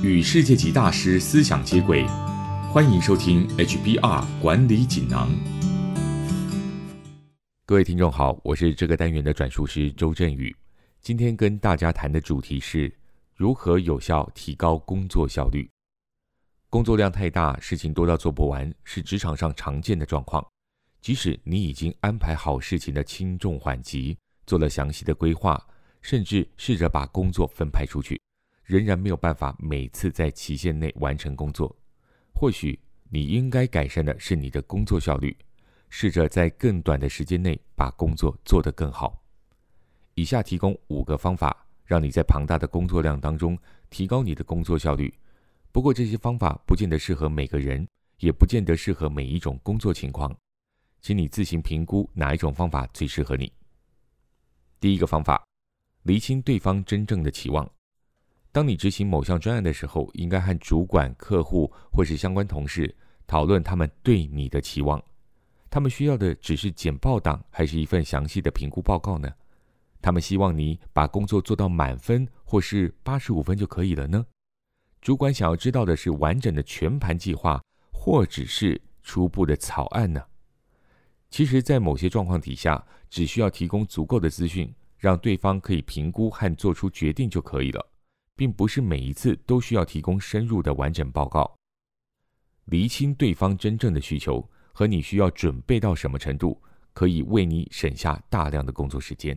与世界级大师思想接轨，欢迎收听 HBR 管理锦囊。各位听众好，我是这个单元的转述师周振宇。今天跟大家谈的主题是如何有效提高工作效率。工作量太大，事情多到做不完，是职场上常见的状况。即使你已经安排好事情的轻重缓急，做了详细的规划，甚至试着把工作分派出去，仍然没有办法每次在期限内完成工作。或许你应该改善的是你的工作效率，试着在更短的时间内把工作做得更好。以下提供五个方法，让你在庞大的工作量当中提高你的工作效率。不过这些方法不见得适合每个人，也不见得适合每一种工作情况。请你自行评估哪一种方法最适合你。第一个方法，厘清对方真正的期望。当你执行某项专案的时候，应该和主管、客户或是相关同事讨论他们对你的期望。他们需要的只是简报档，还是一份详细的评估报告呢？他们希望你把工作做到满分，或是八十五分就可以了呢？主管想要知道的是完整的全盘计划，或只是初步的草案呢？其实，在某些状况底下，只需要提供足够的资讯，让对方可以评估和做出决定就可以了，并不是每一次都需要提供深入的完整报告。厘清对方真正的需求和你需要准备到什么程度，可以为你省下大量的工作时间。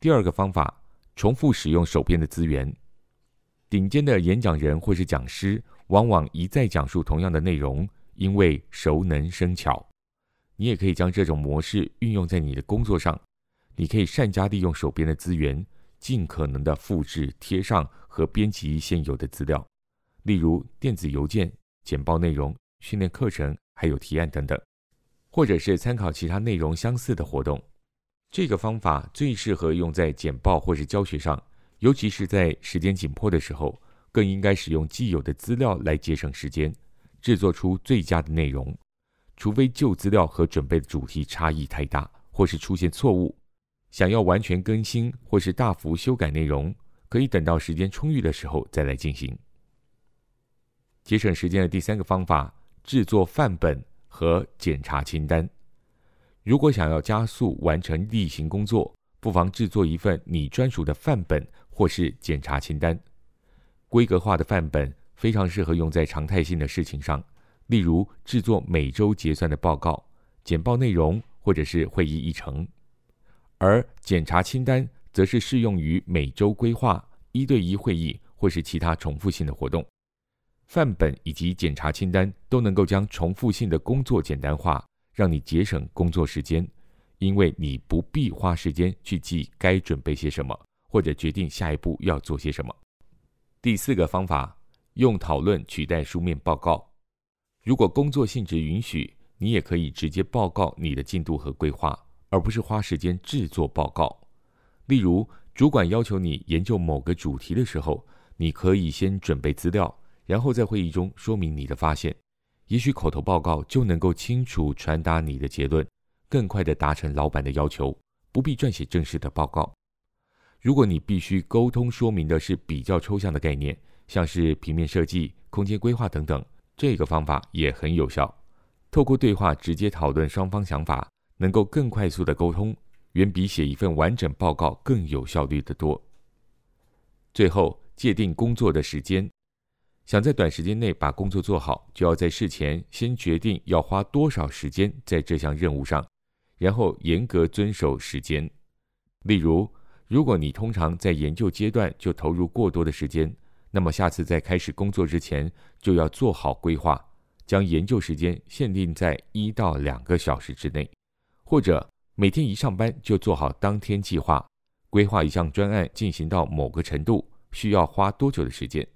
第二个方法，重复使用手边的资源。顶尖的演讲人或是讲师，往往一再讲述同样的内容，因为熟能生巧。你也可以将这种模式运用在你的工作上。你可以善加利用手边的资源，尽可能的复制贴上和编辑现有的资料，例如电子邮件、简报内容、训练课程，还有提案等等，或者是参考其他内容相似的活动。这个方法最适合用在简报或是教学上，尤其是在时间紧迫的时候，更应该使用既有的资料来节省时间，制作出最佳的内容。除非旧资料和准备的主题差异太大，或是出现错误，想要完全更新或是大幅修改内容，可以等到时间充裕的时候再来进行。节省时间的第三个方法：制作范本和检查清单。如果想要加速完成例行工作，不妨制作一份你专属的范本或是检查清单。规格化的范本非常适合用在常态性的事情上。例如制作每周结算的报告、简报内容，或者是会议议程；而检查清单则是适用于每周规划一对一会议或是其他重复性的活动。范本以及检查清单都能够将重复性的工作简单化，让你节省工作时间，因为你不必花时间去记该准备些什么，或者决定下一步要做些什么。第四个方法，用讨论取代书面报告。如果工作性质允许，你也可以直接报告你的进度和规划，而不是花时间制作报告。例如，主管要求你研究某个主题的时候，你可以先准备资料，然后在会议中说明你的发现。也许口头报告就能够清楚传达你的结论，更快地达成老板的要求，不必撰写正式的报告。如果你必须沟通说明的是比较抽象的概念，像是平面设计、空间规划等等。这个方法也很有效，透过对话直接讨论双方想法，能够更快速的沟通，远比写一份完整报告更有效率的多。最后，界定工作的时间，想在短时间内把工作做好，就要在事前先决定要花多少时间在这项任务上，然后严格遵守时间。例如，如果你通常在研究阶段就投入过多的时间，那么下次在开始工作之前就要做好规划，将研究时间限定在一到两个小时之内，或者每天一上班就做好当天计划，规划一项专案进行到某个程度需要花多久的时间。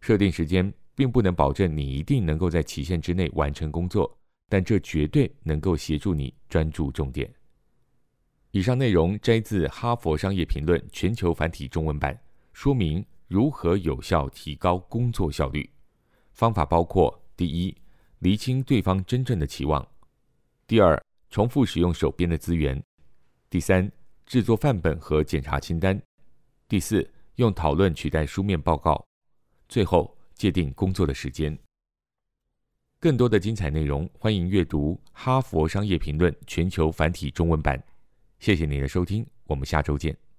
设定时间并不能保证你一定能够在期限之内完成工作，但这绝对能够协助你专注重点。以上内容摘自《哈佛商业评论》全球繁体中文版，说明。如何有效提高工作效率？方法包括：第一，厘清对方真正的期望；第二，重复使用手边的资源；第三，制作范本和检查清单；第四，用讨论取代书面报告；最后界定工作的时间。更多的精彩内容，欢迎阅读《哈佛商业评论》全球繁体中文版。谢谢您的收听，我们下周见。